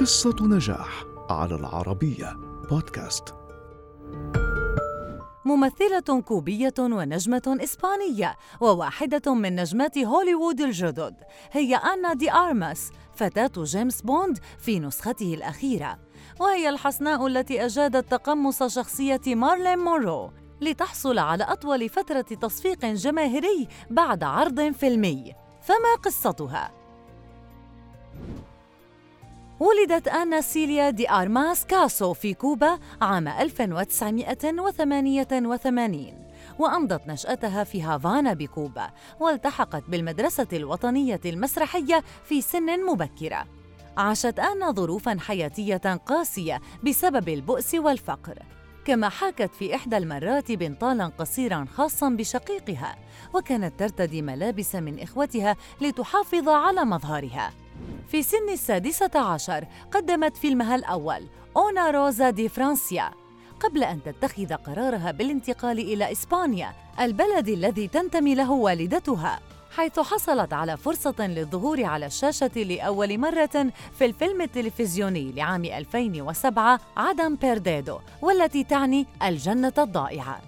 قصة نجاح على العربية بودكاست. ممثلة كوبية ونجمة إسبانية وواحدة من نجمات هوليوود الجدد هي آنا دي آرماس فتاة جيمس بوند في نسخته الأخيرة. وهي الحسناء التي أجادت تقمص شخصية مارلين مونرو لتحصل على أطول فترة تصفيق جماهيري بعد عرض فيلمي. فما قصتها؟ ولدت آنا سيليا دي آرماس كاسو في كوبا عام 1988 وأمضت نشأتها في هافانا بكوبا والتحقت بالمدرسة الوطنية المسرحية في سن مبكرة. عاشت آنا ظروفاً حياتية قاسية بسبب البؤس والفقر. كما حاكت في إحدى المرات بنطالاً قصيراً خاصاً بشقيقها وكانت ترتدي ملابس من إخوتها لتحافظ على مظهرها. في سن السادسة عشر قدمت فيلمها الأول أونا روزا دي فرانسيا قبل أن تتخذ قرارها بالانتقال إلى إسبانيا البلد الذي تنتمي له والدتها حيث حصلت على فرصة للظهور على الشاشة لأول مرة في الفيلم التلفزيوني لعام 2007 عدم بيرديدو والتي تعني الجنة الضائعة.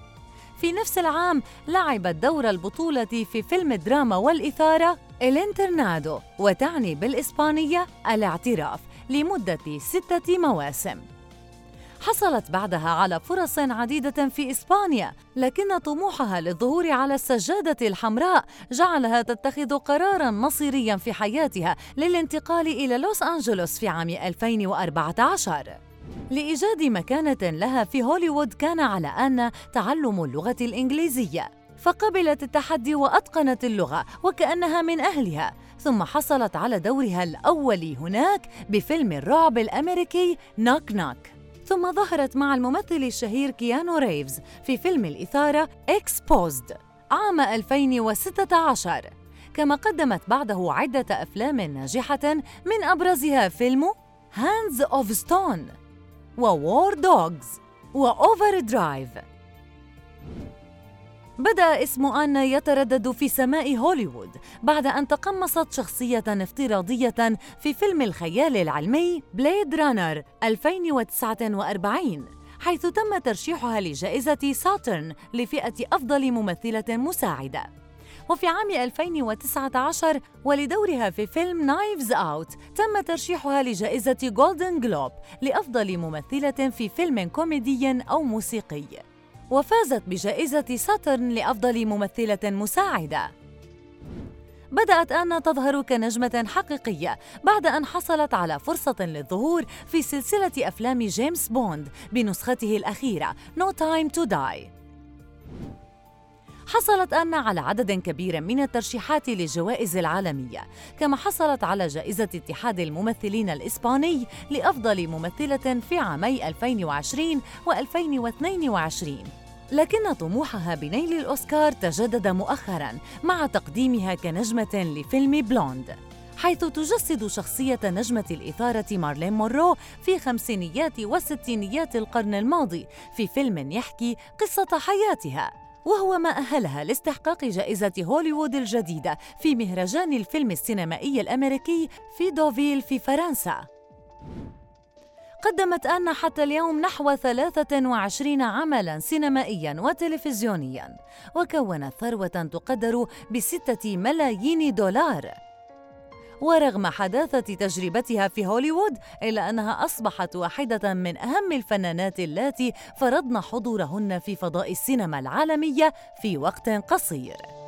في نفس العام لعبت دور البطولة في فيلم الدراما والإثارة الانترنادو وتعني بالإسبانية الاعتراف لمدة ستة مواسم. حصلت بعدها على فرص عديدة في إسبانيا لكن طموحها للظهور على السجادة الحمراء جعلها تتخذ قراراً مصيرياً في حياتها للانتقال إلى لوس أنجلوس في عام 2014 لإيجاد مكانة لها في هوليوود كان على آنا تعلم اللغة الإنجليزية فقبلت التحدي وأتقنت اللغة وكأنها من أهلها ثم حصلت على دورها الأول هناك بفيلم الرعب الأمريكي Knock Knock ثم ظهرت مع الممثل الشهير كيانو ريفز في فيلم الإثارة Exposed عام 2016 كما قدمت بعده عدة أفلام ناجحة من أبرزها فيلم Hands of Stone و War Dogs و Overdrive بدأ اسم آنا يتردد في سماء هوليوود بعد أن تقمصت شخصية افتراضية في فيلم الخيال العلمي Blade Runner 2049 حيث تم ترشيحها لجائزة ساترن لفئة أفضل ممثلة مساعدة. وفي عام 2019 ولدورها في فيلم Knives Out تم ترشيحها لجائزة جولدن جلوب لأفضل ممثلة في فيلم كوميدي أو موسيقي. وفازت بجائزة ساترن لأفضل ممثلة مساعدة. بدأت آنا تظهر كنجمة حقيقية بعد أن حصلت على فرصة للظهور في سلسلة أفلام جيمس بوند بنسخته الأخيرة No Time to Die. حصلت آنا على عدد كبير من الترشيحات للجوائز العالمية كما حصلت على جائزة اتحاد الممثلين الإسباني لأفضل ممثلة في عامي 2020 و2022 لكن طموحها بنيل الأوسكار تجدد مؤخراً مع تقديمها كنجمة لفيلم بلوند حيث تجسد شخصية نجمة الإثارة مارلين مورو في خمسينيات وستينيات القرن الماضي في فيلم يحكي قصة حياتها. وهو ما أهلها لاستحقاق جائزة هوليوود الجديدة في مهرجان الفيلم السينمائي الأمريكي في دوفيل في فرنسا. قدمت آنا حتى اليوم نحو 23 عملاً سينمائياً وتلفزيونياً وكونت ثروة تقدر بستة ملايين دولار. ورغم حداثة تجربتها في هوليوود إلا أنها أصبحت واحدة من أهم الفنانات اللاتي فرضن حضورهن في فضاء السينما العالمية في وقت قصير.